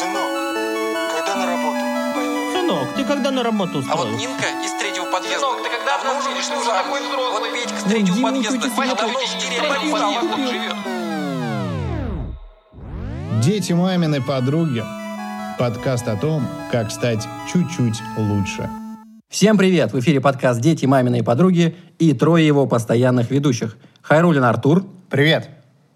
Сынок, когда на работу пойдешь? Сынок, ты когда на работу А вот устроился? Нинка из третьего подъезда. Сынок, ты когда уже видишь, не ты уже такой взрослый. Вот Петька с третьего Дима подъезда. подъезда, а у вас тут живет. живет. Дети маминой подруги. Подкаст о том, как стать чуть-чуть лучше. Всем привет! В эфире подкаст «Дети, мамины и подруги» и трое его постоянных ведущих. Хайрулин Артур, Привет.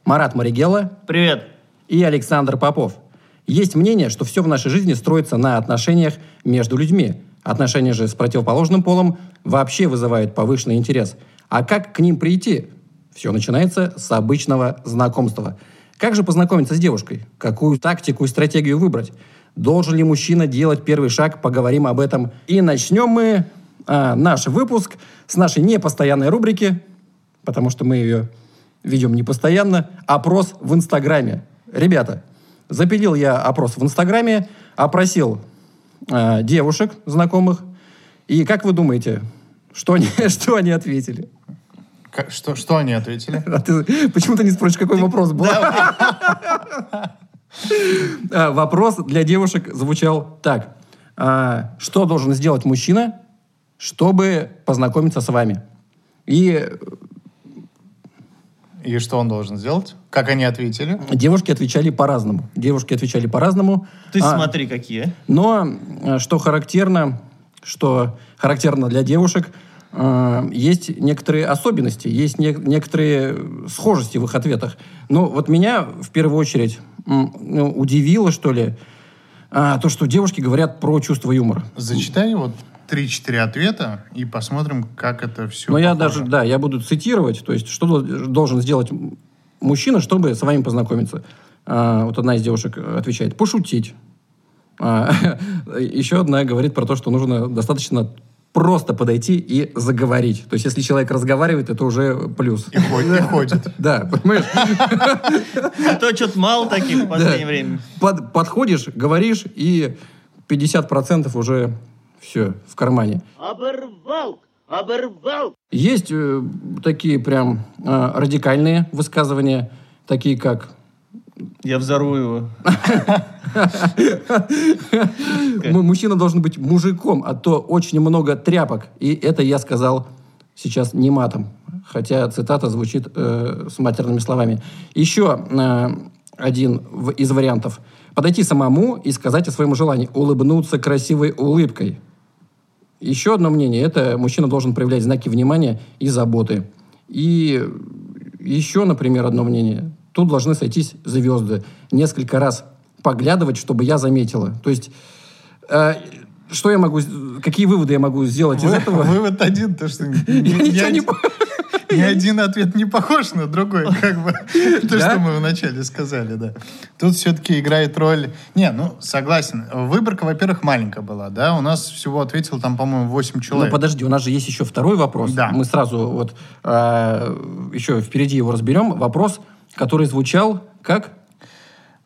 Марат Маригелла Привет. и Александр Попов. Есть мнение, что все в нашей жизни строится на отношениях между людьми. Отношения же с противоположным полом вообще вызывают повышенный интерес. А как к ним прийти? Все начинается с обычного знакомства. Как же познакомиться с девушкой? Какую тактику и стратегию выбрать? Должен ли мужчина делать первый шаг? Поговорим об этом. И начнем мы а, наш выпуск с нашей непостоянной рубрики, потому что мы ее ведем не постоянно, опрос в Инстаграме. Ребята, запилил я опрос в Инстаграме, опросил э, девушек знакомых. И как вы думаете, что они, что они ответили? Как- что, что они ответили? А ты почему ты не спросишь, какой вопрос был? А, Вопрос для девушек звучал так. А, Что должен сделать мужчина, чтобы познакомиться с вами? И И что он должен сделать? Как они ответили? девушки отвечали по-разному. Девушки отвечали по-разному. Ты А, смотри, какие. Но э, что характерно, что характерно для девушек, э, есть некоторые особенности, есть не- некоторые схожести в их ответах. Ну, вот меня в первую очередь ну, удивило, что ли, а, то, что девушки говорят про чувство юмора. Зачитай вот 3-4 ответа и посмотрим, как это все Но я даже, да, я буду цитировать, то есть, что дол- должен сделать мужчина, чтобы с вами познакомиться. А, вот одна из девушек отвечает, пошутить. А, еще одна говорит про то, что нужно достаточно просто подойти и заговорить. То есть, если человек разговаривает, это уже плюс. И ходит, и ходит. Да, понимаешь? А то что-то мало таких в последнее время. Под- подходишь, говоришь, и 50% уже все в кармане. Оборвал! Оборвал! Есть э, такие прям э, радикальные высказывания, такие как Я взорву его. «Му- мужчина должен быть мужиком, а то очень много тряпок. И это я сказал сейчас не матом, хотя цитата звучит э, с матерными словами. Еще э, один в- из вариантов. Подойти самому и сказать о своем желании. Улыбнуться красивой улыбкой. Еще одно мнение – это мужчина должен проявлять знаки внимания и заботы. И еще, например, одно мнение. Тут должны сойтись звезды. Несколько раз поглядывать, чтобы я заметила. То есть, э, что я могу, какие выводы я могу сделать из Вы- этого? Вывод один, то что Я ни ничего не один- ни один ответ не похож на другой, как бы то, что мы вначале сказали, да. Тут все-таки играет роль... Не, ну, согласен. Выборка, во-первых, маленькая была, да. У нас всего ответил там, по-моему, 8 Ну, человек. подожди, у нас же есть еще второй вопрос. Да. Мы сразу вот э, еще впереди его разберем. Вопрос, который звучал как?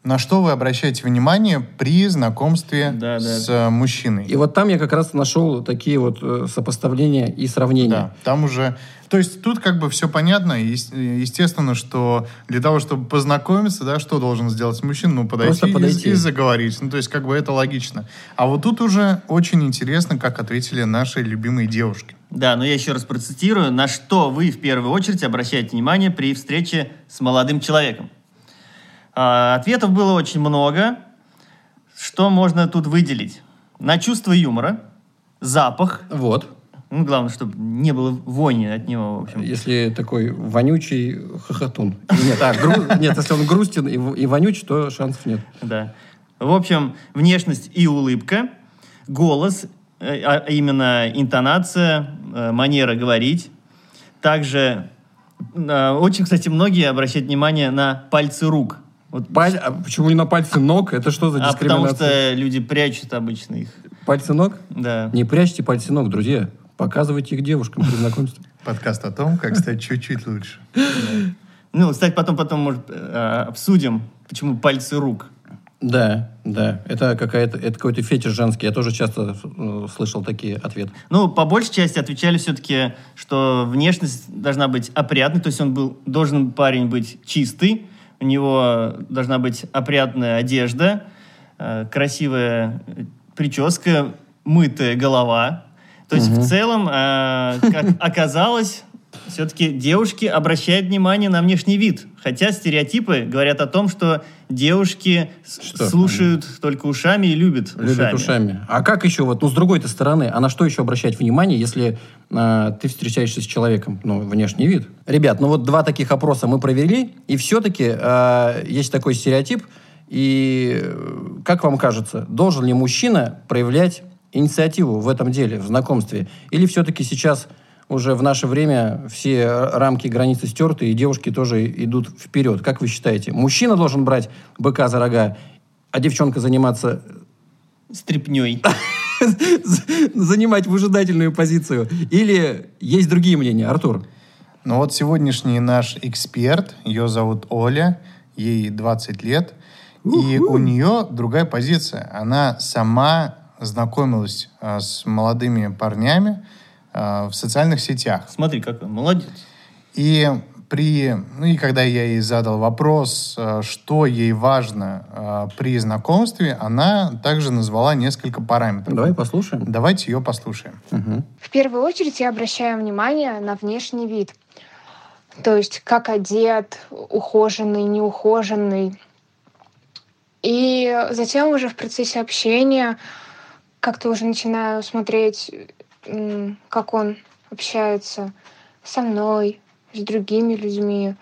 На что вы обращаете внимание при знакомстве Да, да. с э, мужчиной? И вот там я как раз нашел такие вот э, сопоставления и сравнения. Да, там уже... То есть тут как бы все понятно. и ес- Естественно, что для того, чтобы познакомиться, да, что должен сделать мужчина? Ну, подойти, Просто и- подойти. И, заговорить. Ну, то есть как бы это логично. А вот тут уже очень интересно, как ответили наши любимые девушки. Да, но я еще раз процитирую. На что вы в первую очередь обращаете внимание при встрече с молодым человеком? А, Ответов было очень много. Что можно тут выделить? На чувство юмора, запах. Вот. Ну, главное, чтобы не было вони от него, в общем. Если такой вонючий хохотун. Нет, а, гру- нет, если он грустен и, и вонюч, то шансов нет. Да. В общем, внешность и улыбка, голос, э, а именно интонация, э, манера говорить. Также э, очень, кстати, многие обращают внимание на пальцы рук. Вот, Паль- а почему не на пальцы ног? Это что за а потому дискриминация? что люди прячут обычно их. Пальцы ног? Да. Не прячьте пальцы ног, друзья. Показывайте их девушкам при знакомстве. Подкаст о том, как стать чуть-чуть лучше. Ну, кстати, потом, потом, может, э, обсудим, почему пальцы рук. Да, да. Это какая-то, это какой-то фетиш женский. Я тоже часто э, слышал такие ответы. Ну, по большей части отвечали все-таки, что внешность должна быть опрятной, то есть он был, должен парень быть чистый, у него должна быть опрятная одежда, э, красивая э, прическа, мытая голова. То есть в целом, э, как оказалось, все-таки девушки обращают внимание на внешний вид. Хотя стереотипы говорят о том, что девушки Что? слушают только ушами и любят, Любят ушами. А как еще, вот, ну, с другой-то стороны, а на что еще обращать внимание, если э, ты встречаешься с человеком? Ну, внешний вид. Ребят, ну вот два таких опроса мы провели, и все-таки э, есть такой стереотип, и э, как вам кажется, должен ли мужчина проявлять инициативу в этом деле, в знакомстве? Или все-таки сейчас уже в наше время все рамки границы стерты, и девушки тоже идут вперед? Как вы считаете, мужчина должен брать быка за рога, а девчонка заниматься Стрепней. занимать выжидательную позицию? Или есть другие мнения, Артур? Ну вот сегодняшний наш эксперт, ее зовут Оля, ей 20 лет, и у нее другая позиция. Она сама знакомилась а, с молодыми парнями в социальных сетях. Смотри, какой молодец. И при, ну и когда я ей задал вопрос, э, что ей важно э, при знакомстве, она также назвала несколько параметров. Давай послушаем. Давайте ее послушаем. Мгм. В первую очередь я обращаю внимание на внешний вид. То есть как одет, ухоженный, неухоженный. И затем уже в процессе общения как-то уже начинаю смотреть, как он общается со мной, с другими людьми,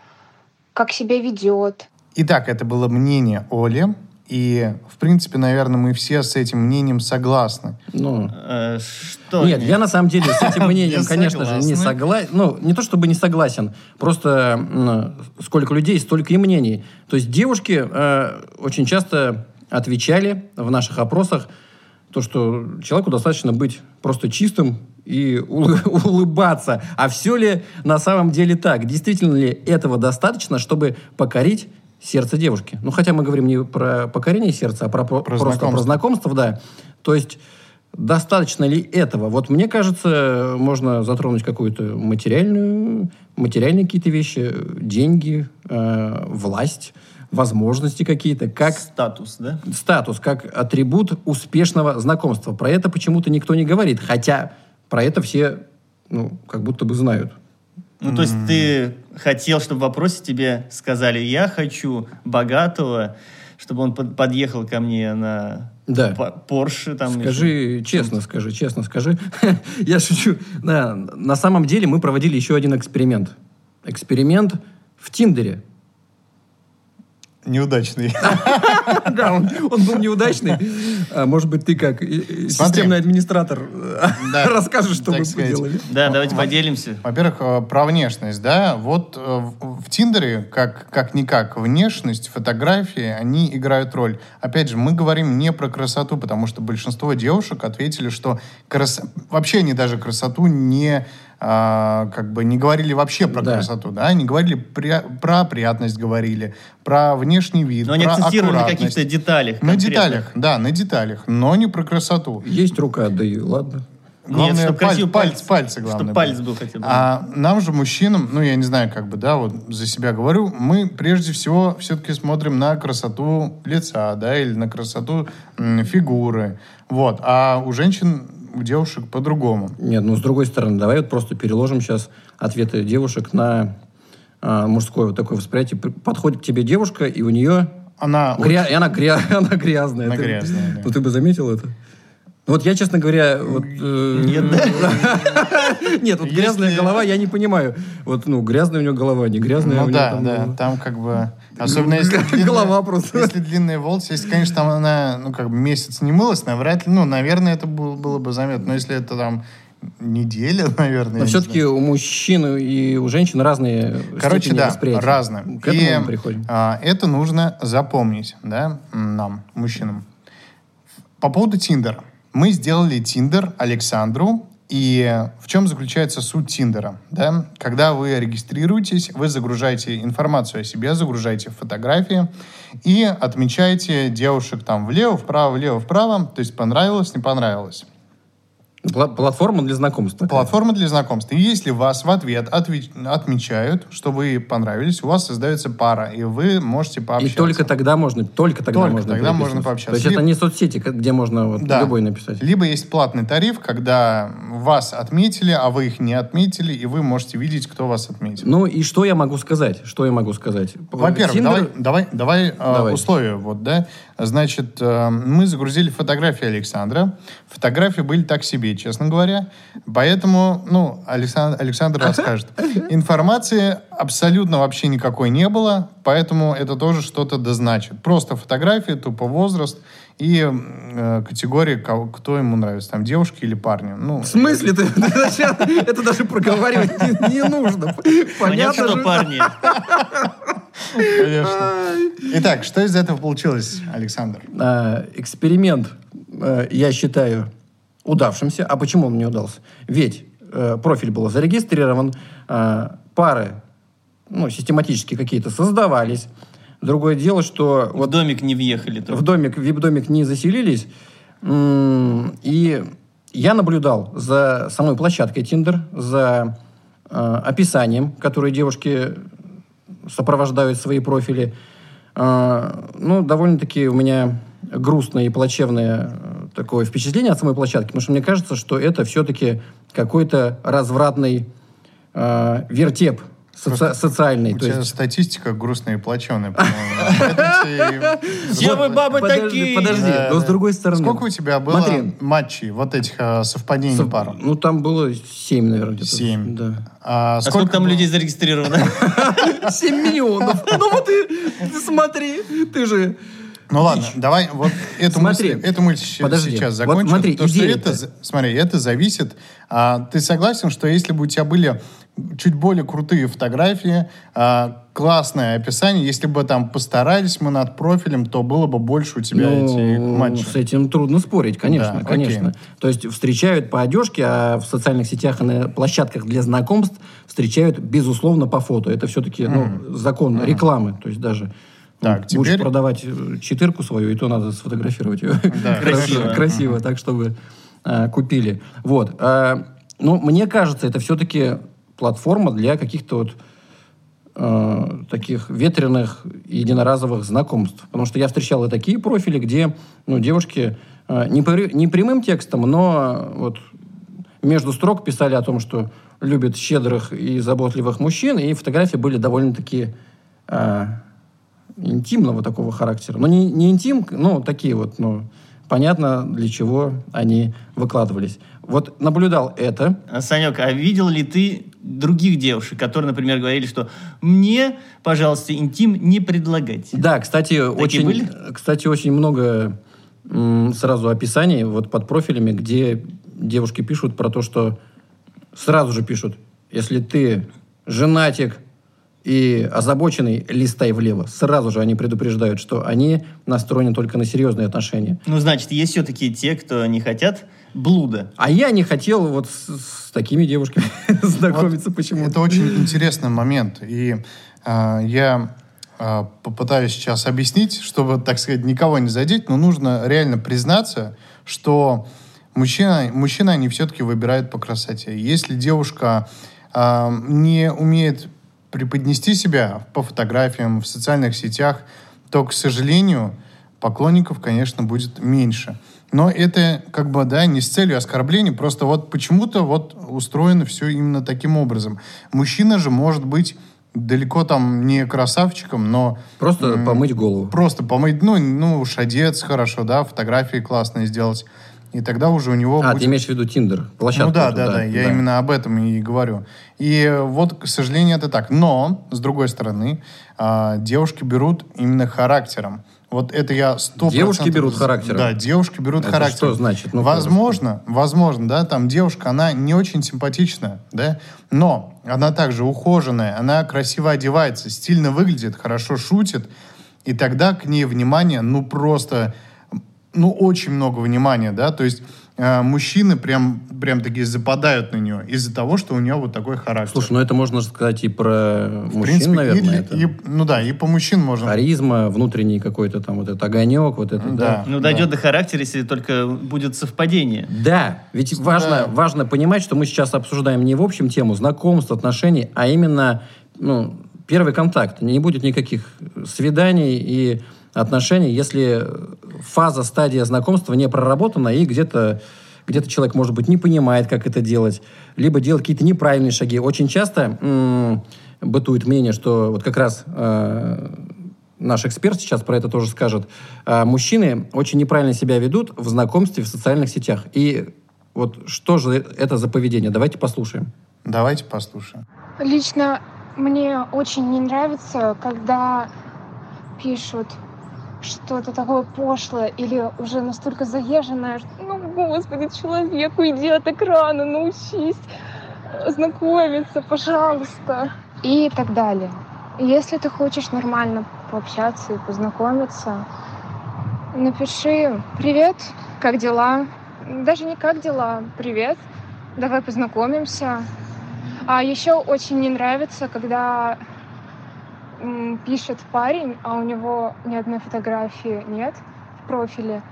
как себя ведет. Итак, это было мнение Оли. И, в принципе, наверное, мы все с этим мнением согласны. Ну, Э, Что? нет, я на самом деле с этим мнением, Не конечно же, не согласен. Ну, не то чтобы не согласен, просто сколько людей, столько и мнений. То есть девушки э, очень часто отвечали в наших опросах то, что человеку достаточно быть просто чистым и улы- улыбаться. А все ли на самом деле так? Действительно ли этого достаточно, чтобы покорить сердце девушки? Ну, хотя мы говорим не про покорение сердца, а про, про- просто знакомство. про знакомство, да. То есть достаточно ли этого? Вот мне кажется, можно затронуть какую-то материальную, материальные какие-то вещи, деньги, э, власть, возможности какие-то, как Статус, да? статус, как атрибут успешного знакомства. Про это почему-то никто не говорит, хотя про это все, ну, как будто бы знают. Ну, то есть ты хотел, чтобы в вопросе тебе сказали, я хочу богатого, чтобы он под- подъехал ко мне на Да. По- Порше. Там, Скажи честно, скажи, честно скажи. Я шучу. Да, на самом деле мы проводили еще один эксперимент. Эксперимент в Тиндере. Неудачный. Да, он, он был неудачный. А, может быть, ты как Смотри. системный администратор Да, расскажешь, что так вы сказать. делали. Да, давайте поделимся. Во-первых, э, про внешность, да. Вот э, в в Тиндере, как, как-никак, внешность, фотографии, они играют роль. Опять же, мы говорим не про красоту, потому что большинство девушек ответили, что крас... вообще они даже красоту не а, как бы не говорили вообще про Да. красоту, да, они говорили при- про приятность, говорили, про внешний вид, Но они про акцентировали на каких-то деталях. На деталях, да, на деталях, но не про красоту. Есть рука, да и ладно. Главное, чтоб паль- красиво пальцы, палец- пальцы, главное. чтоб палец был хотя бы. А нам же, мужчинам, ну, я не знаю, как бы, да, вот за себя говорю, мы прежде всего все-таки смотрим на красоту лица, да, или на красоту фигуры. Вот. А у женщин, у девушек по-другому. Нет, ну с другой стороны, давай вот просто переложим сейчас ответы девушек на а, мужское вот такое восприятие. Подходит к тебе девушка, и у нее Она гря- и она, гря- она грязная. Она Ты- грязная, да. Ну ты бы заметил это? Вот я, честно говоря, вот... э, Нет, Нет, вот грязная голова, я не понимаю. Вот, ну, грязная у нее голова, не грязная у Ну да, да, ну, там как бы... Особенно если Голова просто. Если длинные волосы, если, конечно, там она, ну, как бы месяц не мылась, навряд ли, ну, наверное, это было, бы заметно. Но если это там неделя, наверное, Но все-таки у мужчин и у женщин разные Короче, да, восприятия. разное. К этому И, мы приходим. а, это нужно запомнить, да, нам, мужчинам. По поводу Тиндера. Мы сделали Тиндер Александру, и в чем заключается суть Тиндера? Да? Когда вы регистрируетесь, вы загружаете информацию о себе, загружаете фотографии и отмечаете девушек там влево, вправо, влево, вправо, то есть понравилось, не понравилось. Пла- Платформа для знакомств. такая. Платформа для знакомств. И если вас в ответ отве- отмечают, что вы понравились, у вас создается пара, и вы можете И пообщаться. только тогда можно, только тогда Только можно тогда можно пообщаться. То есть это Либо- не соцсети, где можно вот Да. любой написать. Либо есть платный тариф, когда вас отметили, а вы их не отметили, и вы можете видеть, кто вас отметил. Ну и что я могу сказать? Что я могу сказать? Во-первых, Тиндер- давай, давай, давай, э, Давай. условия. Вот, да? Значит, э, мы загрузили фотографии Александра. Фотографии были так себе, честно говоря. Поэтому, ну, Александр, Александр расскажет. Информации абсолютно вообще никакой не было, поэтому это тоже что-то да значит. Просто фотографии, тупо возраст и э, категория, кого- кто ему нравится, там девушки или парни. Ну, В смысле ты? Это даже проговаривать не, не нужно. Понятно, Понятно что же. парни. конечно. Итак, что из этого получилось, Александр? А, эксперимент, э, я считаю, удавшимся. А почему он не удался? Ведь э, профиль был зарегистрирован, э, пары ну, систематически какие-то создавались. Другое дело, что В вот домик не въехали. в только. домик, в вип-домик не заселились. И я наблюдал за самой площадкой Tinder, за э, описанием, которое девушки сопровождают свои профили. Э, ну, довольно-таки у меня грустное и плачевное э, такое впечатление от самой площадки, потому что мне кажется, что это все-таки какой-то развратный э, вертеп соци- социальный. У То тебя есть статистика грустная и плаченая, Все вы бабы такие! Подожди, но с другой стороны... Сколько у тебя было матчей, вот этих э, совпадений Сов- пар? Ну, там было семь, наверное, где-то. Семь. Да. А А сколько там людей зарегистрировано? Семь миллионов. Ну, вот ты смотри, ты же... Ну ладно, давай вот эту Смотри, мысль, эту мысль подожди. сейчас Вот закончим. смотри, потому что это, за- смотри, это зависит. а, ты согласен, что если бы у тебя были чуть более крутые фотографии, а, классное описание, если бы там постарались мы над профилем, то было бы больше у тебя этих Ну, матчей. с этим трудно спорить, конечно, Да, окей. конечно. То есть встречают по одежке, а в социальных сетях и на площадках для знакомств встречают, безусловно, по фото. Это все-таки ну, закон рекламы. То есть даже Так, ну, будешь теперь- продавать э, четырку свою, и то надо сфотографировать ее. Да. Красиво. Красиво, так, чтобы э, купили. Вот. А, ну, мне кажется, это все-таки платформа для каких-то вот э, таких ветреных единоразовых знакомств. Потому что я встречал и такие профили, где ну, девушки э, не, прямым текстом, но вот между строк писали о том, что любят щедрых и заботливых мужчин, и фотографии были довольно-таки э, интимного такого характера. Ну, не, не интим, ну, такие вот, ну, понятно, для чего они выкладывались. Вот наблюдал это, Санек, а видел ли ты других девушек, которые, например, говорили, что мне, пожалуйста, интим не предлагать? Да, кстати, очень, были? кстати, очень много сразу описаний вот под профилями, где девушки пишут про то, что сразу же пишут, если ты женатик и озабоченный, листай влево. Сразу же они предупреждают, что они настроены только на серьезные отношения. Ну, значит, есть все-таки те, кто не хотят блуда. А я не хотел вот с, с такими девушками знакомиться почему-то. Это очень интересный момент. И а, я а, попытаюсь сейчас объяснить, чтобы, так сказать, никого не задеть, но нужно реально признаться, что мужчина, мужчина они все-таки выбирают по красоте. Если девушка а, не умеет преподнести себя по фотографиям, в социальных сетях, то, к сожалению, поклонников, конечно, будет меньше. Но это как бы, да, не с целью оскорбления, просто вот почему-то вот устроено все именно таким образом. Мужчина же может быть далеко там не красавчиком, но Просто м, помыть голову. просто помыть, ну, ну, одеться хорошо, да, фотографии классные сделать. И тогда уже у него А, будет... ты имеешь в виду Тиндер, площадку Ну да, эту, да, да, я именно об этом и говорю. И вот, к сожалению, это так. Но, с другой стороны, а, девушки берут именно характером. Вот это я сто Девушки берут характером? Да, девушки берут Это характером. что значит? Ну, возможно, возможно, да, там девушка, она не очень симпатичная, да, но она также ухоженная, она красиво одевается, стильно выглядит, хорошо шутит, и тогда к ней внимание, ну, просто, ну, очень много внимания, да, то есть мужчины прям, прям такие западают на нее из-за того, что у нее вот такой характер. Слушай, ну это можно сказать и про В мужчин, принципе, и наверное. для- это. и- ну да, и по мужчин можно. Харизма, внутренний какой-то там вот этот огонек, вот это, да. Да. Ну, дойдет до характера, если только будет совпадение. Да, ведь важно, Да. важно понимать, что мы сейчас обсуждаем не в общем тему знакомств, отношений, а именно ну, первый контакт. Не будет никаких свиданий и отношений, если фаза, стадия знакомства не проработана, и где-то где-то человек, может быть, не понимает, как это делать, либо делает какие-то неправильные шаги. Очень часто м, бытует мнение, что вот как раз э, наш эксперт сейчас про это тоже скажет, а, мужчины очень неправильно себя ведут в знакомстве в социальных сетях. И вот что же это за поведение? Давайте послушаем. Давайте послушаем. Лично мне очень не нравится, когда пишут что-то такое пошлое или уже настолько заезженное, что, ну, господи, человек, уйди от экрана, научись знакомиться, пожалуйста. И так далее. Если ты хочешь нормально пообщаться и познакомиться, напиши «Привет, как дела?» Даже не «Как дела?» «Привет, давай познакомимся». А еще очень не нравится, когда пишет парень, а у него ни одной фотографии нет в профиле.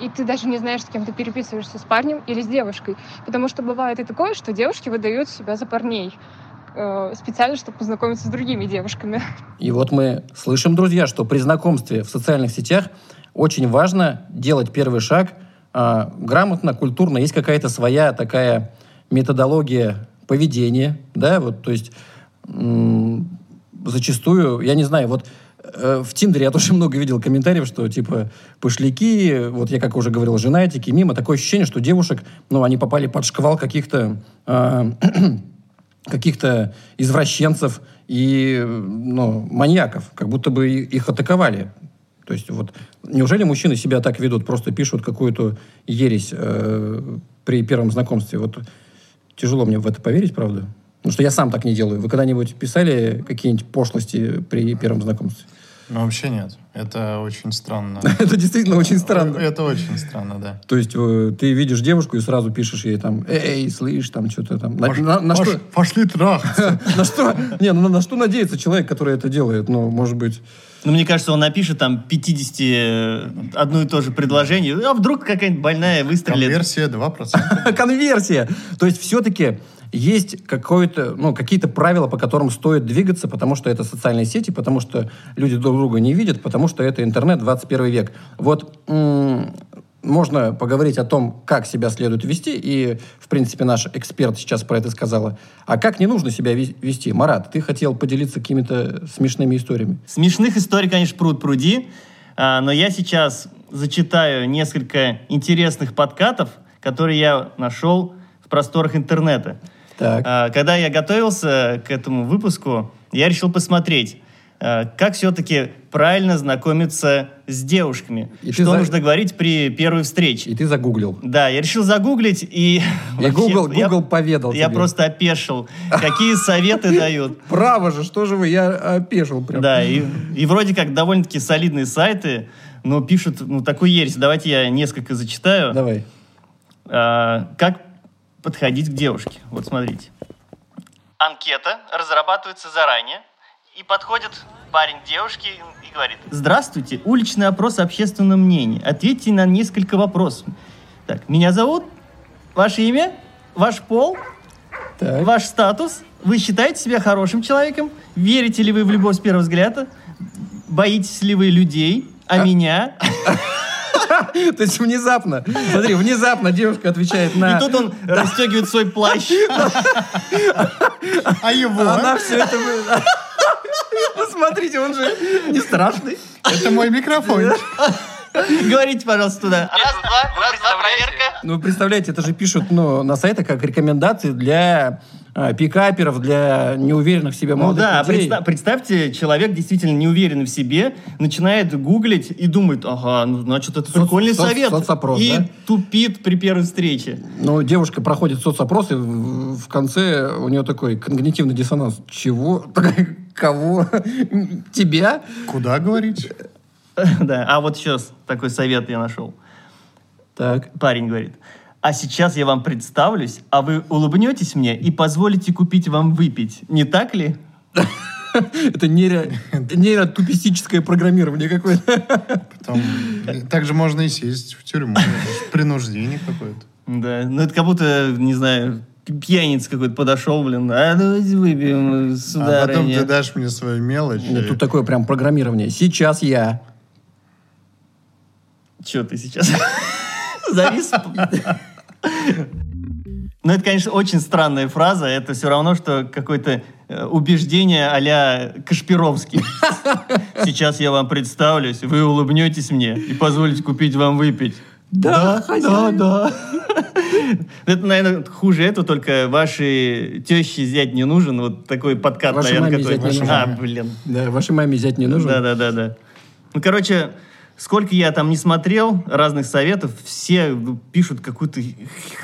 И ты даже не знаешь, с кем ты переписываешься, с парнем или с девушкой. Потому что бывает и такое, что девушки выдают себя за парней. э, специально, чтобы познакомиться с другими девушками. И вот мы слышим, друзья, что при знакомстве в социальных сетях очень важно делать первый шаг а, грамотно, культурно. Есть какая-то своя такая методология поведения, да, вот, то есть зачастую, я не знаю, вот э, в Тиндере я тоже много видел комментариев, что типа пошляки, вот я как уже говорил, женатики, мимо. Такое ощущение, что девушек, ну, они попали под шквал каких-то а, каких-то извращенцев и ну, маньяков, как будто бы их атаковали. То есть вот неужели мужчины себя так ведут, просто пишут какую-то ересь э, при первом знакомстве? Вот тяжело мне в это поверить, правда? Потому что я сам так не делаю. Вы когда-нибудь писали какие-нибудь пошлости при первом знакомстве? Ну, вообще нет. Это очень странно. Это действительно очень странно. Это очень странно, да. То есть э, ты видишь девушку и сразу пишешь ей там, эй, слышь, там что-то там. На, на- на Пош- что, Пошли трахаться. на что, не, ну, на что надеется человек, который это делает? Ну, может быть... Ну, мне кажется, он напишет там 50 э, одно и то же предложение, а вдруг какая-нибудь больная выстрелит. Конверсия 2%. Конверсия. То есть все-таки есть какое-то, ну, какие-то правила, по которым стоит двигаться, потому что это социальные сети, потому что люди друг друга не видят, потому что это интернет 21 век. Вот м, можно поговорить о том, как себя следует вести, и, в принципе, наш эксперт сейчас про это сказала. А как не нужно себя ве- вести? Марат, ты хотел поделиться какими-то смешными историями. Смешных историй, конечно, пруд пруди, а, но я сейчас зачитаю несколько интересных подкатов, которые я нашел в просторах интернета. Так. А, Когда я готовился к этому выпуску, я решил посмотреть, а, как все-таки правильно знакомиться с девушками. И что за- нужно говорить при первой встрече. И ты загуглил. Да, я решил загуглить, и... И вообще, Google, я- Google поведал Я тебе. просто опешил. Какие советы дают. Право же, что же вы, я опешил прям. Да, и, и вроде как довольно-таки солидные сайты, но пишут ну, такую ересь. Давайте я несколько зачитаю. Давай. А, как подходить к девушке? Вот смотрите. Анкета разрабатывается заранее, и подходит парень к девушке и говорит, Здравствуйте, уличный опрос общественного мнения. Ответьте на несколько вопросов. Так, меня зовут, ваше имя, ваш пол, Так. ваш статус, вы считаете себя хорошим человеком, верите ли вы в любовь с первого взгляда, боитесь ли вы людей, а, меня? То есть внезапно, смотри, внезапно девушка отвечает на... И тут он расстегивает свой плащ. А его? Она все это... вы- Ну, смотрите, он же не страшный. Это мой микрофон. Говорите, пожалуйста, туда. Раз, два, раз, два, проверка. Ну, вы представляете, это же пишут ну, на сайтах как рекомендации для а, пикаперов, для неуверенных в себе Ну молодых да, людей. представ- представьте, человек действительно не уверен в себе, начинает гуглить и думает, ага, ну значит это Соц- прикольный соц- совет. соцопрос, и да? тупит при первой встрече. Ну, девушка проходит соцопрос, и в в конце у нее такой когнитивный диссонанс. Чего? Кого? Тебя? Куда говорить? да. А вот сейчас такой совет я нашел. Так. Парень говорит, А сейчас я вам представлюсь, а вы улыбнетесь мне и позволите купить вам выпить. Не так ли? Это нейро... нейротупистическое программирование какое-то. Потом, также можно и сесть в тюрьму. Принуждение какое-то. Да, ну это как будто, не знаю, пьяница какой-то подошел, блин, а давайте выпьем, А сударыня. потом ты дашь мне свою мелочь. Нет, и- тут такое прям программирование. Сейчас я. Че ты сейчас? Завис? Ну, это, конечно, очень странная фраза. Это все равно, что какое-то э, убеждение а-ля Кашпировский. Сейчас я вам представлюсь, вы улыбнетесь мне и позволите купить вам выпить. Да, да, да. Это, наверное, хуже этого, только вашей теще зять не нужен. Вот такой подкат, Вашей наверное, зять не А, блин. Да, вашей маме взять не нужен. Да, да, да, да. Ну, короче, сколько я там не смотрел разных советов, все пишут какую-то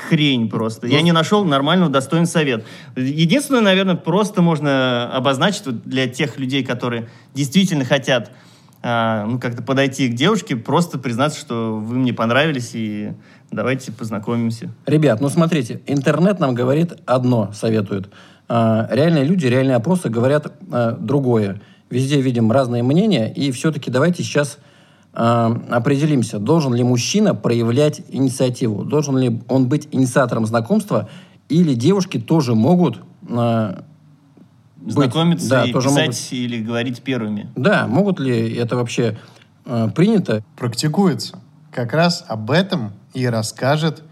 хрень просто. Я не нашел нормального, достойный совет. Единственное, наверное, просто можно обозначить вот для тех людей, которые действительно хотят а, ну, как-то подойти к девушке, просто признаться, что вы мне понравились, и давайте познакомимся. Ребят, ну смотрите, интернет нам говорит одно, советует. А, реальные люди, реальные опросы говорят а, другое. Везде видим разные мнения, и все-таки давайте сейчас определимся, должен ли мужчина проявлять инициативу, должен ли он быть инициатором знакомства, или девушки тоже могут а, быть- Знакомиться да, и тоже писать могут- или говорить первыми. да, могут ли это вообще а, принято? практикуется. Как раз об этом и расскажет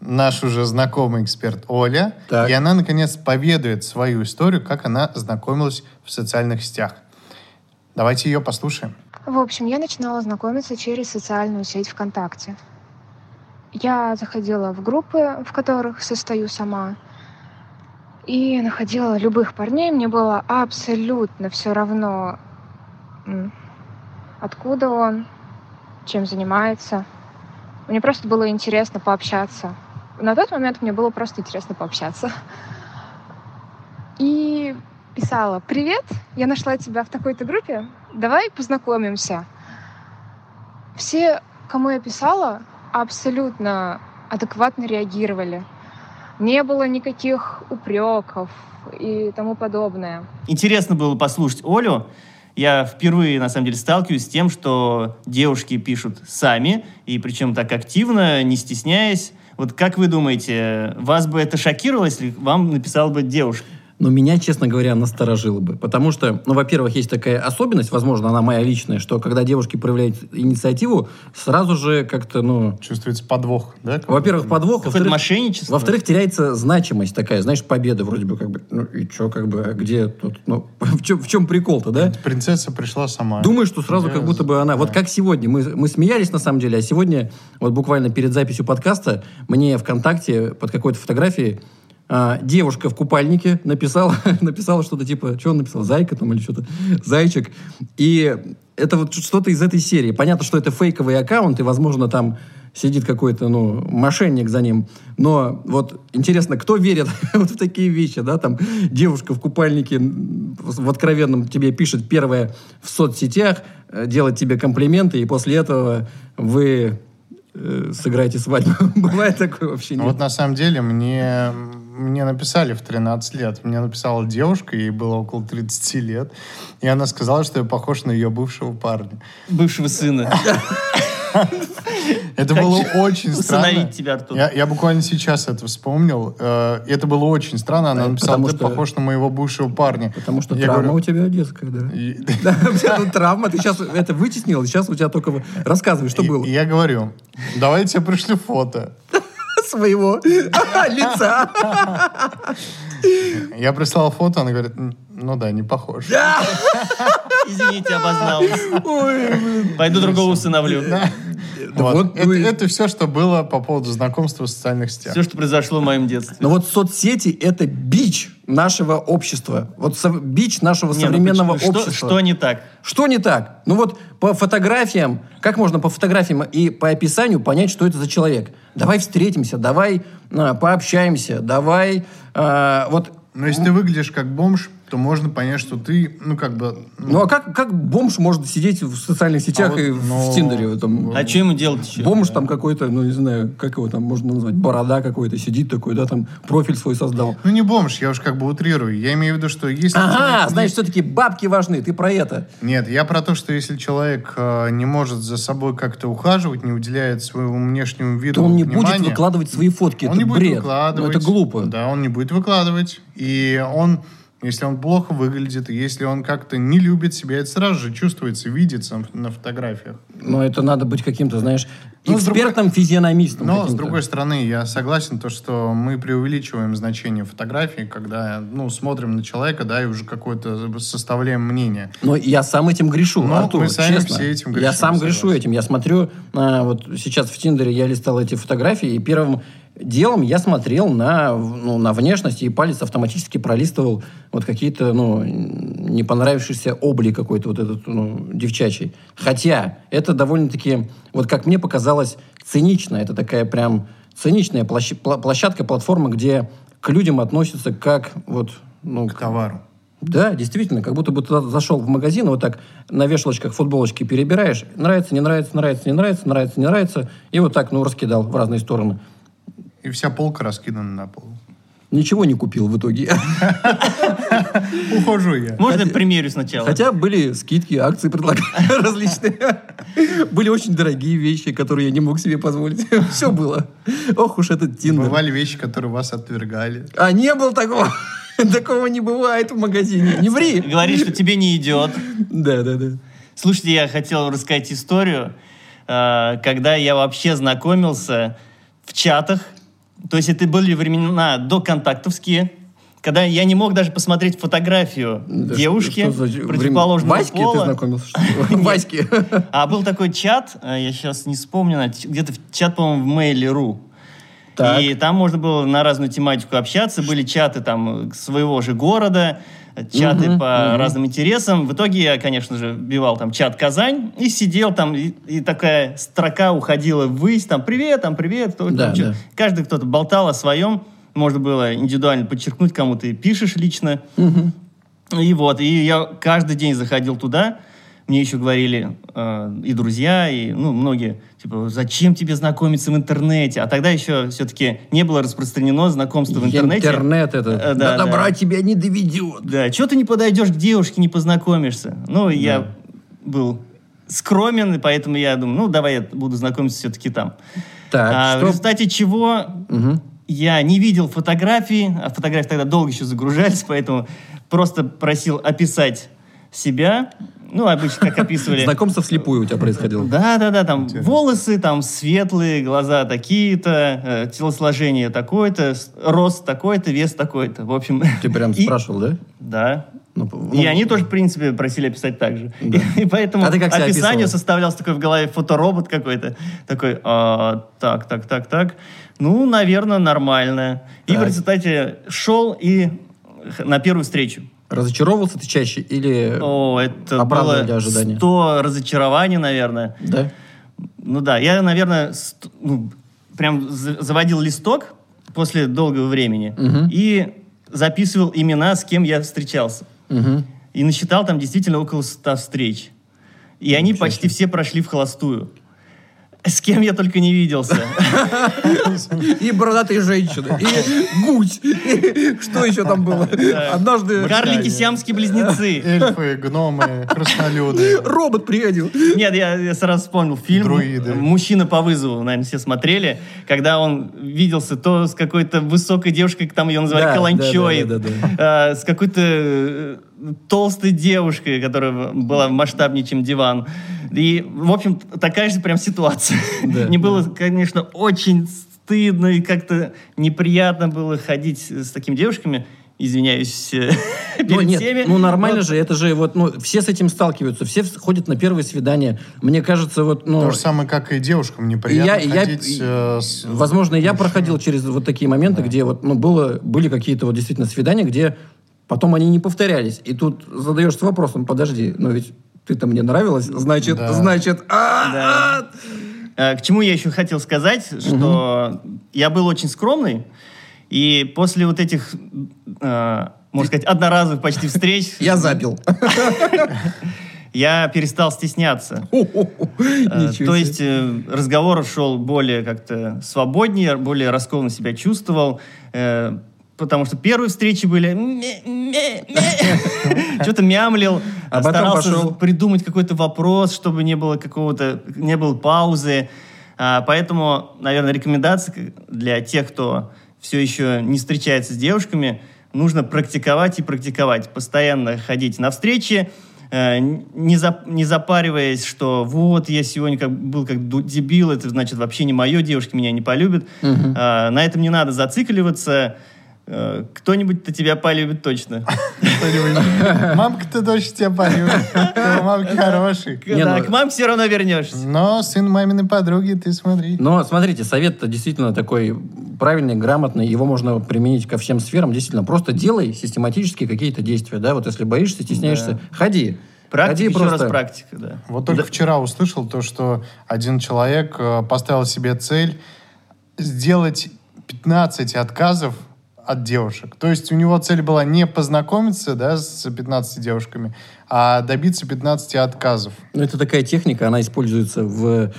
наш уже знакомый эксперт Оля. Так. И она, наконец, поведает свою историю, как она знакомилась в социальных сетях. Давайте ее послушаем. В общем, я начинала знакомиться через социальную сеть ВКонтакте. Я заходила в группы, в которых состою сама, и находила любых парней. Мне было абсолютно все равно, откуда он, чем занимается. Мне просто было интересно пообщаться. На тот момент мне было просто интересно пообщаться. И писала, привет, я нашла тебя в такой-то группе, давай познакомимся. Все, кому я писала, абсолютно адекватно реагировали. Не было никаких упреков и тому подобное. Интересно было послушать Олю. Я впервые, на самом деле, сталкиваюсь с тем, что девушки пишут сами, и причем так активно, не стесняясь. Вот как вы думаете, вас бы это шокировало, если вам написала бы девушка? Но меня, честно говоря, насторожило бы. Потому что, ну, во-первых, есть такая особенность, возможно, она моя личная, что когда девушки проявляют инициативу, сразу же как-то, ну... Чувствуется подвох, да? Во-первых, подвох. Какое-то Во-вторых, мошенничество? во-вторых, теряется значимость такая, знаешь, победа вроде бы как бы. Ну и что, как бы, а где тут, ну, в чем, в чем прикол-то, да? Принцесса пришла сама. Думаю, что сразу Я- как будто бы она... Вот да. как сегодня. Мы, мы смеялись, на самом деле, а сегодня, вот буквально перед записью подкаста, мне ВКонтакте под какой-то фотографией а, девушка в купальнике написала, написала что-то типа... Что он написал? Зайка там или что-то? Зайчик. И это вот что-то из этой серии. Понятно, что это фейковый аккаунт, и, возможно, там сидит какой-то, ну, мошенник за ним. Но вот интересно, кто верит вот в такие вещи, да, там девушка в купальнике в откровенном тебе пишет первое в соцсетях, э, делает тебе комплименты, и после этого вы э, сыграете свадьбу. Бывает такое вообще? Ну нет? Вот на самом деле мне, мне написали в 13 лет. Мне написала девушка, ей было около 30 лет. И она сказала, что я похож на ее бывшего парня. Бывшего сына. Это было очень странно. тебя, Артур. Я, я буквально сейчас это вспомнил. Э, Это было очень странно. Она написала, потому ты что- похож на моего бывшего парня. Потому что Я травма говорю, у тебя детская, да. и- Да, у тебя тут травма, ты сейчас это вытеснил, сейчас у тебя только... Рассказывай, что было. Я говорю, давай я тебе пришлю фото. Своего лица. Я прислал фото, она говорит, «М, ну да, не похож. Извините, обозналась. Пойду другого усыновлю. Вот. вот это, вы- это все, что было по поводу знакомства в социальных сетях. Все, что произошло в моем детстве. Но вот соцсети — это бич нашего общества. Вот со- бич нашего Не, ну современного? Что- общества. Что не так? Что не так? Ну вот по фотографиям, как можно по фотографиям и по описанию понять, что это за человек? Давай встретимся, давай а, пообщаемся, давай а, вот Но если ты выглядишь как бомж, то можно понять, что ты, ну, как бы... Ну а как, как бомж может сидеть в социальных сетях вот, и в ну, Тиндере? Там, А что ему делать еще? Бомж там какой-то, ну не знаю, как его там можно назвать, борода какой-то, сидит такой, да, там профиль свой создал. Ну, не бомж, я уж как бы утрирую. Я имею в виду, что если... Ага, человек- значит, все-таки бабки важны, ты про это. Нет, я про то, что если человек э, не может за собой как-то ухаживать, не уделяет своему внешнему виду То он не будет выкладывать свои фотки. он это не будет бред. выкладывать. Ну, это глупо. Да, он не будет выкладывать. И он, если он плохо выглядит, если он как-то не любит себя, это сразу же чувствуется, видится на фотографиях. Но это надо быть каким-то, знаешь, Ну, с другой- экспертом, физиономистом. Но, с другой стороны, я согласен, то, что мы преувеличиваем значение фотографии, когда ну, смотрим на человека, да, и уже какое-то составляем мнение. Но я сам этим грешу, Ну, Артур, мы сами честно. все этим Я грешим, сам грешу согласен. этим. Я смотрю, а, вот сейчас в Тиндере я листал эти фотографии, и первым делом я смотрел на, ну, на внешность, и палец автоматически пролистывал вот какие-то, ну, не понравившийся облик какой-то вот этот, ну, девчачий. Хотя это довольно-таки, вот как мне показалось, цинично. Это такая прям циничная площадка, платформа, где к людям относятся как вот, ну, К товару. да, действительно, как будто бы туда зашел в магазин, вот так на вешалочках футболочки перебираешь. Нравится, не нравится, нравится, не нравится, нравится, не нравится. И вот так, ну, раскидал в разные стороны. И вся полка раскидана на пол. Ничего не купил в итоге. Ухожу я. Можно я примерю сначала? Хотя были скидки, акции предлагали различные. Были очень дорогие вещи, которые я не мог себе позволить. Все было. Ох уж этот Тиндер. Бывали вещи, которые вас отвергали. А не было такого. Такого не бывает в магазине. Не ври. Говорит, что тебе не идет. Да, да, да. Слушайте, я хотел рассказать историю, э, когда я вообще знакомился в чатах. То есть это были времена до контактовские, когда я не мог даже посмотреть фотографию Да девушки что- что за противоположного время- Ваське ты пола. знакомился? Ваське. А был такой чат, э, я сейчас не вспомню, где-то чат, по-моему, в Mail.ru. Так. И там можно было на разную тематику общаться. Были чаты там своего же города, чаты Мгм, по мгм. разным интересам. В итоге я, конечно же, вбивал там чат Казань и сидел там, и, и такая строка уходила ввысь, там привет, там привет. кто- Да, там чё». да. Каждый кто-то болтал о своем. Можно было индивидуально подчеркнуть, кому ты пишешь лично. И вот, и я каждый день заходил туда. Мне еще говорили э, и друзья, и ну, многие, типа, зачем тебе знакомиться в интернете? А тогда еще все-таки не было распространено знакомство в интернете. Интернет это. Э, До да, добра да. тебя не доведет. Да, что ты не подойдешь к девушке, не познакомишься? Ну, я был скромен, и поэтому я думаю, ну, давай я буду знакомиться все-таки там. Так, А в что... результате чего Мгм. я не видел фотографии, а фотографии тогда долго еще загружались, поэтому просто просил описать себя. Ну, обычно как описывали. Знакомство вслепую у тебя происходило. Да, да, да, там волосы там светлые, глаза такие-то, э, телосложение такое-то, рост такой-то, вес такой-то. В общем. Ты прям и- спрашивал, да? Да. Ну, И ну, они тоже, в принципе, просили описать так же. Да. И, поэтому А ты как описание составлялся такой в голове фоторобот какой-то. Такой, а, так, так, так, так. Ну, наверное, нормально. И в Так. результате шел и на первую встречу. Разочаровывался ты чаще или... О, это Оправдывали было ожидания. 100 разочарований, наверное. Да? Ну да, я, наверное, ст- ну, прям за- заводил листок после долгого времени Мгм. и записывал имена, с кем я встречался. Мгм. И насчитал там действительно около 100 встреч. И они почти все прошли в холостую. С кем я только не виделся. И бородатые женщины, и гусь. и Что еще там было? Однажды Карлики сиамские близнецы. Эльфы, гномы, краснолюды. робот приходил. Нет, я, я сразу вспомнил фильм Друиды. «Мужчина по вызову», наверное, все смотрели, когда он виделся то с какой-то высокой девушкой, там ее называли, Да, каланчой, да, да, да, э, с какой-то э, толстой девушкой, которая была масштабнее, чем диван. И, в общем, такая же прям ситуация. Да, Мне было, конечно, очень стыдно и как-то неприятно было ходить с такими девушками. Извиняюсь перед Ну, нет, всеми. ну нормально Но же, это же вот, ну, все с этим сталкиваются, все вс- ходят на первые свидания. Мне кажется, вот, ну, То же самое, как и девушкам. Неприятно я- я- ходить э, с- возможно, я проходил через вот такие моменты, где вот, ну, было, были какие-то вот действительно свидания, где потом они не повторялись. И тут задаешься вопросом, подожди, но ведь ты-то мне нравилась, значит, Да. значит, а, а, Э, К чему я еще хотел сказать, что я был очень скромный, и после вот этих э, можно сказать, одноразовых почти встреч, Я забил. я перестал стесняться. Э, То есть э, разговор шел более как-то свободнее, более раскованно себя чувствовал. Потому что первые встречи были... Что-то мямлил. А старался пошел. придумать какой-то вопрос, чтобы не было какого-то... Не было паузы. А, Поэтому, наверное, рекомендация для тех, кто все еще не встречается с девушками, нужно практиковать и практиковать. Постоянно ходить на встречи, э, не, за- не запариваясь, что вот я сегодня как, был как дебил, это значит вообще не мое, девушки меня не полюбят. А, на этом не надо зацикливаться. Э, Кто-нибудь-то тебя полюбит точно. Кто-нибудь- Мамка-то дочь тебя полюбит. Твоя Мамка хороший. Да, ну- к маме все равно вернешься. Но сын маминой подруги, ты смотри. Но смотрите, совет действительно такой правильный, грамотный, его можно применить ко всем сферам. Действительно, просто делай систематически какие-то действия. Да? Вот если боишься, стесняешься, ходи. Практика, еще просто. раз практика, да. Вот только вчера услышал то, что один человек э, поставил себе цель сделать 15 отказов от девушек. То есть у него цель была не познакомиться да, с 15 девушками, а добиться 15 отказов. Ну, это такая техника, она используется в,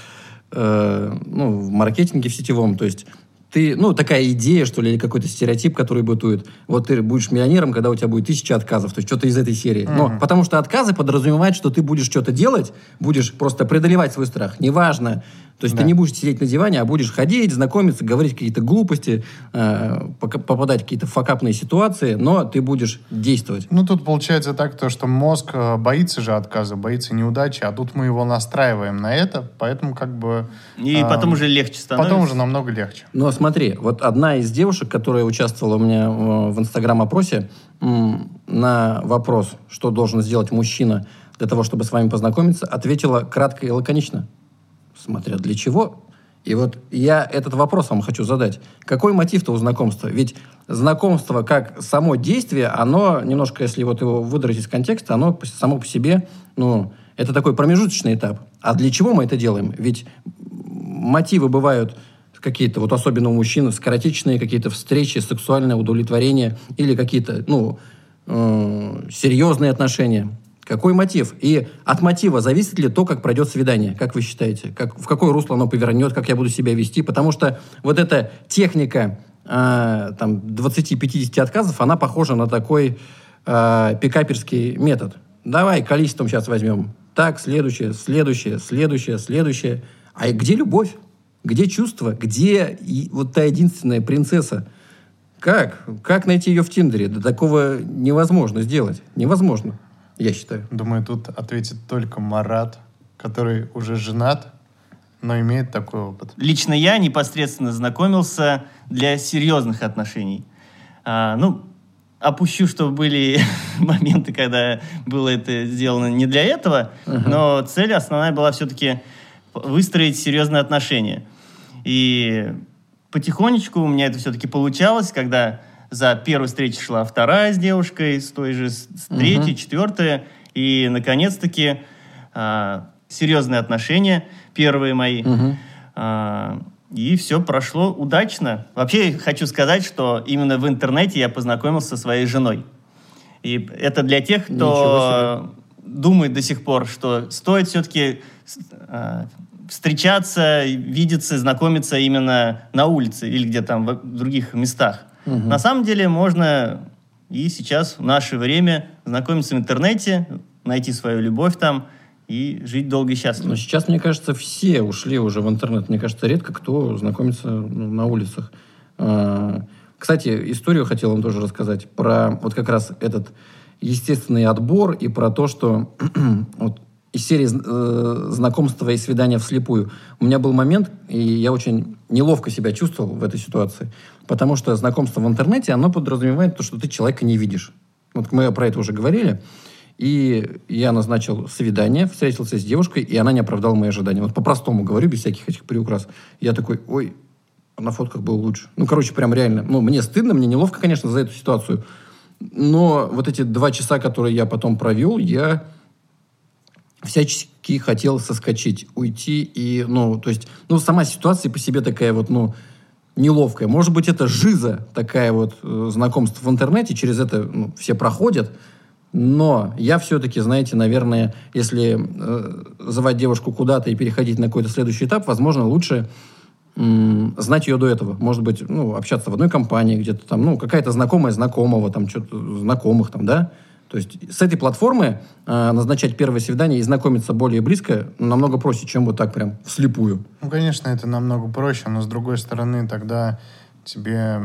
э, ну, в маркетинге в сетевом. То есть ты, ну, такая идея, что ли, или какой-то стереотип, который бытует. Вот ты будешь миллионером, когда у тебя будет тысяча отказов. То есть что-то из этой серии. Но потому что отказы подразумевают, что ты будешь что-то делать, будешь просто преодолевать свой страх. Неважно. То есть Да. ты не будешь сидеть на диване, а будешь ходить, знакомиться, говорить какие-то глупости, э, попадать в какие-то факапные ситуации, но ты будешь действовать. Ну, тут получается так, то, что мозг э, боится же отказа, боится неудачи, а тут мы его настраиваем на это, поэтому как бы... И а, потом уже легче становится. Потом уже намного легче. Но смотри, вот одна из девушек, которая участвовала у меня э, в инстаграм-опросе, на вопрос, что должен сделать мужчина для того, чтобы с вами познакомиться, ответила кратко и лаконично. Смотря для чего. И вот я этот вопрос вам хочу задать. Какой мотив-то у знакомства? Ведь знакомство как само действие, оно немножко, если вот его выдрать из контекста, оно само по себе, ну, это такой промежуточный этап. А для чего мы это делаем? Ведь мотивы бывают какие-то, вот особенно у мужчин, скоротечные какие-то встречи, сексуальное удовлетворение или какие-то, ну, э, серьезные отношения. Какой мотив? И от мотива зависит ли то, как пройдет свидание? Как вы считаете? Как, в какое русло оно повернет? Как я буду себя вести? Потому что вот эта техника э, там, 20-50 отказов, она похожа на такой э, пикаперский метод. Давай количеством сейчас возьмем. Так, следующее, следующее, следующее, следующее. А где любовь? Где чувство? Где и вот та единственная принцесса? Как? Как найти ее в Тиндере? Да такого невозможно сделать. Невозможно, я считаю. Думаю, тут ответит только Марат, который уже женат, но имеет такой опыт. Лично я непосредственно знакомился для серьезных отношений. А, ну, опущу, что были моменты, когда было это сделано не для этого, но цель основная была все-таки выстроить серьезные отношения. И потихонечку у меня это все-таки получалось, когда за первой встречей шла вторая с девушкой, с той же, с третьей, четвертая, и, наконец-таки, а, серьезные отношения, первые мои. А, и все прошло удачно. Вообще, хочу сказать, что именно в интернете я познакомился со своей женой. И это для тех, кто думает до сих пор, что стоит все-таки встречаться, видеться, знакомиться именно на улице или где там в других местах. На самом деле можно и сейчас в наше время знакомиться в интернете, найти свою любовь там и жить долго и счастливо. Но сейчас, мне кажется, все ушли уже в интернет. Мне кажется, редко кто знакомится ну, на улицах. А, Кстати, историю хотел вам тоже рассказать про вот как раз этот естественный отбор и про то, что вот из серии э, знакомства и свидания вслепую. У меня был момент, и я очень неловко себя чувствовал в этой ситуации, потому что знакомство в интернете, оно подразумевает то, что ты человека не видишь. Вот мы про это уже говорили. И я назначил свидание, встретился с девушкой, и она не оправдала мои ожидания. Вот по-простому говорю, без всяких этих приукрас. Я такой, ой, на фотках был лучше. Ну, короче, прям реально. Ну, мне стыдно, мне неловко, конечно, за эту ситуацию. Но вот эти два часа, которые я потом провел, я всячески хотел соскочить, уйти. И, ну, то есть, ну, сама ситуация по себе такая вот, ну, неловкое. Может быть, это жиза, такая вот э, знакомство в интернете, через это ну, все проходят. Но я все-таки, знаете, наверное, если э, звать девушку куда-то и переходить на какой-то следующий этап, возможно, лучше м, знать ее до этого. Может быть, ну, общаться в одной компании, где-то там, ну, какая-то знакомая знакомого, там, что-то знакомых там, да. То есть с этой платформы э, назначать первое свидание и знакомиться более близко намного проще, чем вот так прям вслепую. Ну, конечно, это намного проще, но с другой стороны, тогда тебе,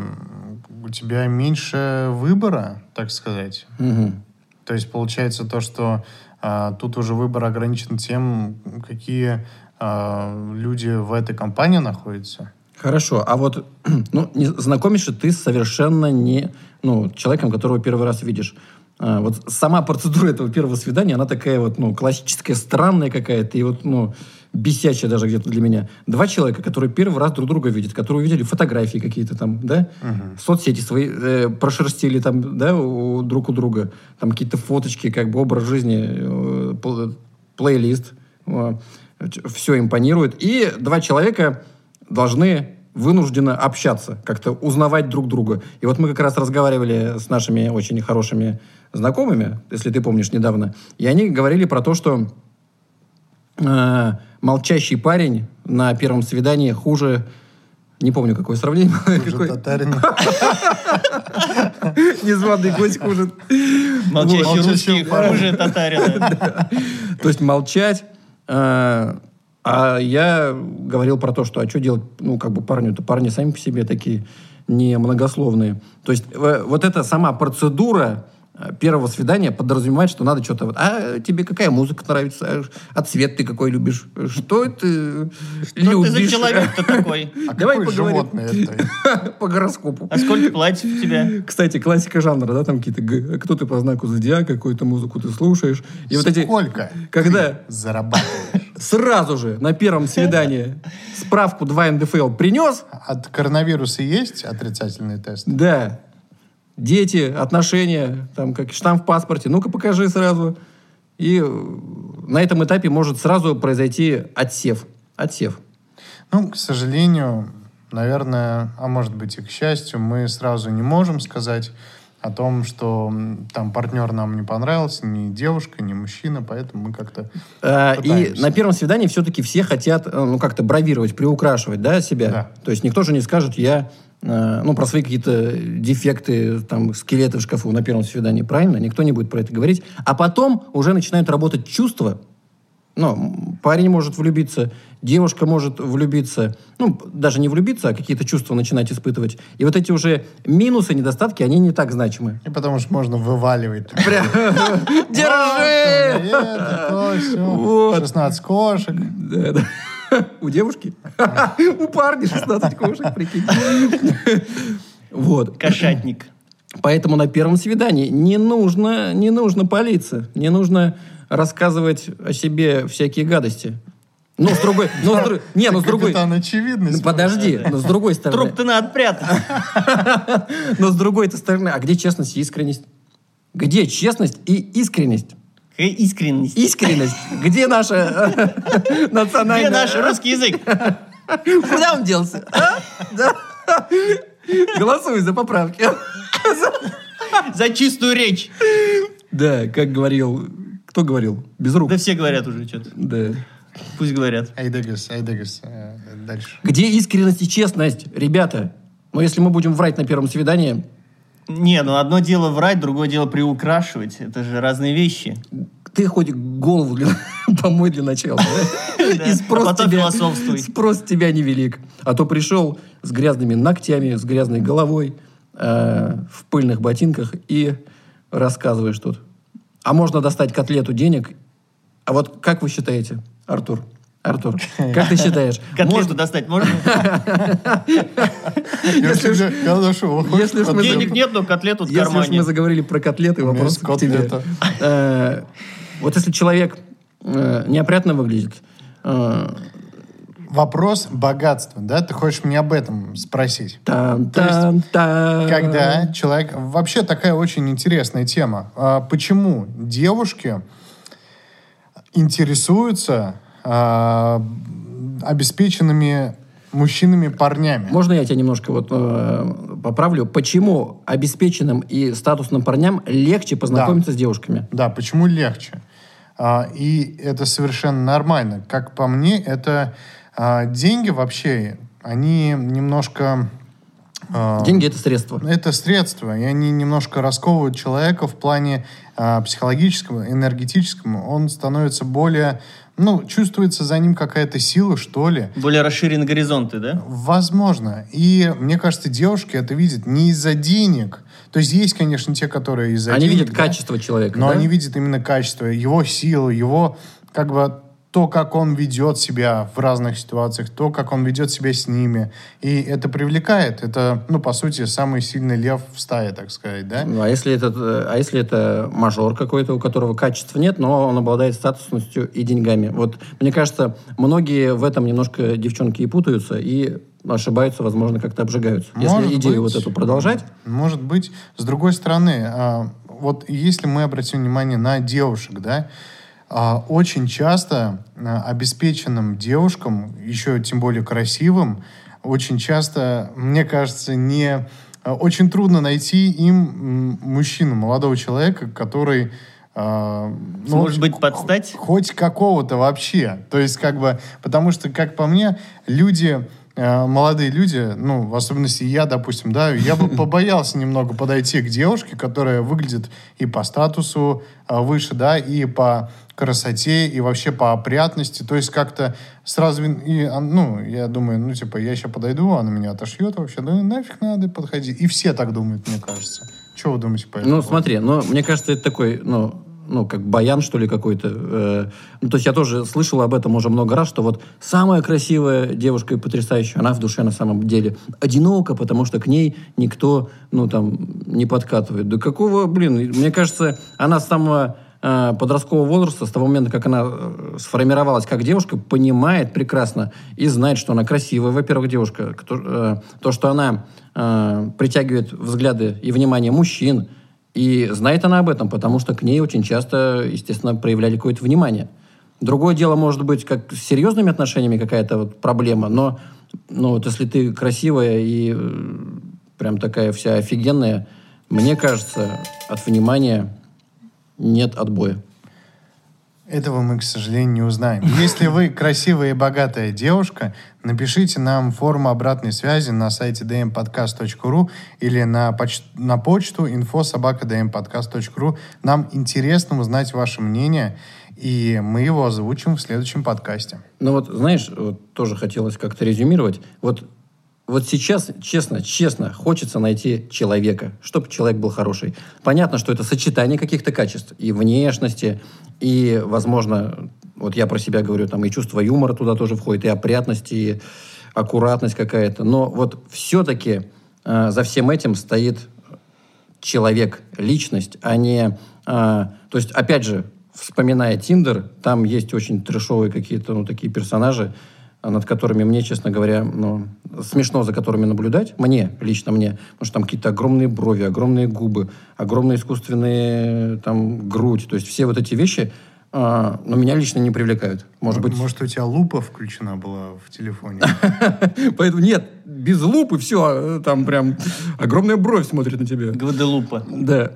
у тебя меньше выбора, так сказать. Мгм. То есть получается то, что а, тут уже выбор ограничен тем, какие а, люди в этой компании находятся. Хорошо, а вот ну, знакомишься ты совершенно не ну, человеком, которого первый раз видишь. А, вот сама процедура этого первого свидания, она такая вот, ну, классическая, странная какая-то, и вот, ну, бесячая даже где-то для меня. Два человека, которые первый раз друг друга видят, которые увидели фотографии какие-то там, да, соцсети свои э, прошерстили там, да, у- друг у друга, там какие-то фоточки, как бы образ жизни, э, пл- плейлист, все импонирует. И два человека должны вынужденно общаться, как-то узнавать друг друга. И вот мы как раз разговаривали с нашими очень хорошими знакомыми, если ты помнишь, недавно, и они говорили про то, что э, молчащий парень на первом свидании хуже... Не помню, какое сравнение. Уже Какой- татарин. Незваный гость хуже. Молчащий русский парень. хуже татарина. То есть молчать. А я говорил про то, что а что делать, ну, как бы парню-то, парни сами по себе такие не многословные. То есть э, вот эта сама процедура первого свидания подразумевает, что надо что-то... вот, А тебе какая музыка нравится? А, а цвет ты какой любишь? Что ты Что любишь? ты за человек-то такой? А Давай какое поговорим. животное это? По гороскопу. А сколько платьев у тебя? Кстати, классика жанра, да, там какие-то... г- Кто ты по знаку зодиака, какую-то музыку ты слушаешь. И вот эти... Сколько Когда ты зарабатываешь? сразу же на первом свидании справку 2 НДФЛ принес, От коронавируса есть отрицательный тест? да, дети, отношения, там как штамп в паспорте, ну-ка покажи сразу. И э, на этом этапе может сразу произойти отсев. Отсев. Ну, к сожалению, наверное, а может быть и к счастью, мы сразу не можем сказать о том, что там партнер нам не понравился, ни девушка, ни мужчина, поэтому мы как-то... А, И на первом свидании все-таки все хотят, э, ну, как-то бравировать, приукрашивать, да, себя. Да. То есть никто же не скажет, я, э, ну, про свои какие-то дефекты, там, скелеты в шкафу на первом свидании, правильно? Никто не будет про это говорить. А потом уже начинают работать чувства. Ну, м, парень может влюбиться, девушка может влюбиться. Ну, даже не влюбиться, а какие-то чувства начинать испытывать. И вот эти уже минусы, недостатки, они не так значимы. И потому что можно вываливать. Прям, держи! Вот. 16 кошек. У девушки? У парня 16 кошек, прикинь. Вот. Кошатник. Поэтому на первом свидании не нужно, не нужно палиться, не нужно рассказывать о себе всякие гадости. Ну, с другой... Ну, с дру- Не, ну, с другой... Капитан очевидность. Ну, подожди, но с другой стороны... Труп-то надо прятать. Но с другой стороны, а где честность и искренность? Где честность и искренность? Какая искренность. Искренность. Где наша национальная... Где наш русский язык? Куда он делся? а? Голосуй за поправки. За чистую речь. Да, как говорил... Кто говорил? Безрук. Да все говорят уже что-то. Да. Пусть говорят. Айдегас, Айдегас. э, Дальше. Где искренность и честность, ребята? Ну, если мы будем врать на первом свидании, Не, ну одно дело врать, другое дело приукрашивать. Это же разные вещи. ты хоть голову для- помой для начала. И спрос тебя, спрос тебя невелик. А то пришел с грязными ногтями, с грязной головой, э, в пыльных ботинках и рассказываешь тут. А можно достать котлету денег. А вот как вы считаете, Артур? Артур, как ты считаешь? Котлету можно- достать можно? Если же, когда что, выходишь, если ж мы потом- Денег нет, но котлету в Если уж кармане. мы заговорили про котлеты, вопрос к тебе. котлета. Э, Вот если человек э, неопрятно выглядит, э, Вопрос богатства, да? Ты хочешь мне об этом спросить? там, То есть, там, там. Когда человек... Вообще такая очень интересная тема. А Почему девушки интересуются а, обеспеченными мужчинами-парнями. Можно я тебя немножко вот э, поправлю? Почему обеспеченным и статусным парням легче познакомиться с девушками? Да, почему легче? А, и это совершенно нормально. Как по мне, это деньги вообще, они немножко... а, Деньги это средство. Это средства, и они немножко расковывают человека в плане а, психологическом, энергетическом. Он становится более... Ну, чувствуется за ним какая-то сила, что ли. Более расширены горизонты, да? Возможно. И мне кажется, девушки это видят не из-за денег. То есть есть, конечно, те, которые из-за Они денег... видят да, качество человека. Но да? они видят именно качество, его силу, его как бы то, как он ведет себя в разных ситуациях, то, как он ведет себя с ними. И это привлекает. Это, ну, по сути, самый сильный лев в стае, так сказать, да? Ну, А если, это, э, а если это мажор какой-то, у которого качества нет, но он обладает статусностью и деньгами? Вот, мне кажется, многие в этом немножко девчонки и путаются, и ошибаются, возможно, как-то обжигаются. Если Может идею быть. вот эту продолжать, Может быть. С другой стороны, а, вот если мы обратим внимание на девушек, да, очень часто а, обеспеченным девушкам, еще тем более красивым, очень часто, мне кажется, не а, очень трудно найти им мужчину, молодого человека, который а, ну, Сможет быть х- под стать? хоть какого-то вообще. То есть, как бы, потому что, как по мне, люди, молодые люди, ну, в особенности я, допустим, да, я бы побоялся немного подойти к девушке, которая выглядит и по статусу э, выше, да, и по красоте, и вообще по опрятности. То есть, как-то сразу, и, а, ну, я думаю, ну, типа, я сейчас подойду, она меня отошьет вообще, ну, нафиг надо подходить. И все так думают, мне кажется. Что вы думаете по этому? Ну, смотри, но мне кажется, это такой, ну, ну, как баян, что ли, какой-то. Э, ну, то есть я тоже слышал об этом уже много раз, что вот самая красивая девушка и потрясающая, она в душе на самом деле одинока, потому что к ней никто, ну, там, не подкатывает. Да какого, блин, мне кажется, она с самого э, подросткового возраста, с того момента, как она э, сформировалась как девушка, понимает прекрасно и знает, что она красивая, во-первых, девушка. То, что она притягивает взгляды и внимание мужчин, и знает она об этом, потому что к ней очень часто, естественно, проявляли какое-то внимание. Другое дело, может быть, как с серьезными отношениями какая-то вот проблема, но ну, вот если ты красивая и э, прям такая вся офигенная, мне кажется, от внимания нет отбоя. Этого мы, к сожалению, не узнаем. Если вы красивая и богатая девушка, напишите нам форму обратной связи на сайте dmpodcast.ru или на, поч- на почту info.sobaka.dmpodcast.ru. Нам интересно узнать ваше мнение, и мы его озвучим в следующем подкасте. Ну вот, знаешь, вот тоже хотелось как-то резюмировать. Вот, вот сейчас, честно, честно, хочется найти человека, чтобы человек был хороший. Понятно, что это сочетание каких-то качеств и внешности, и, возможно, вот я про себя говорю, там и чувство юмора туда тоже входит, и опрятность, и аккуратность какая-то. Но вот все-таки э, за всем этим стоит человек, личность, а не... а, то есть, опять же, вспоминая Тиндер, там есть очень трешовые какие-то, ну, такие персонажи, над которыми мне, честно говоря, ну, смешно за которыми наблюдать, мне, лично мне, потому что там какие-то огромные брови, огромные губы, огромные искусственные, там, грудь, то есть все вот эти вещи, а, ну, меня лично не привлекают. Может быть, Может, у тебя лупа включена была в телефоне? поэтому нет, без лупы все, там прям огромная бровь смотрит на тебя. Гваделупа. Да.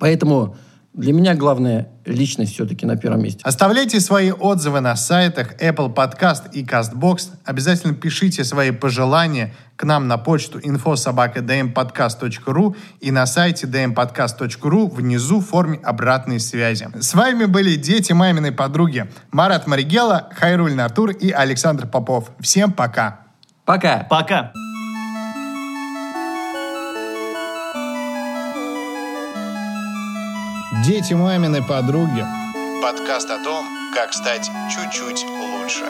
Поэтому для меня главное личность все-таки на первом месте. Оставляйте свои отзывы на сайтах Apple Podcast и CastBox. Обязательно пишите свои пожелания к нам на почту info.dmpodcast.ru и на сайте dmpodcast.ru внизу в форме обратной связи. С вами были дети маминой подруги Марат Маригела, Хайруль Натур и Александр Попов. Всем пока! Пока! Пока. Дети маминой подруги. Подкаст о том, как стать чуть-чуть лучше.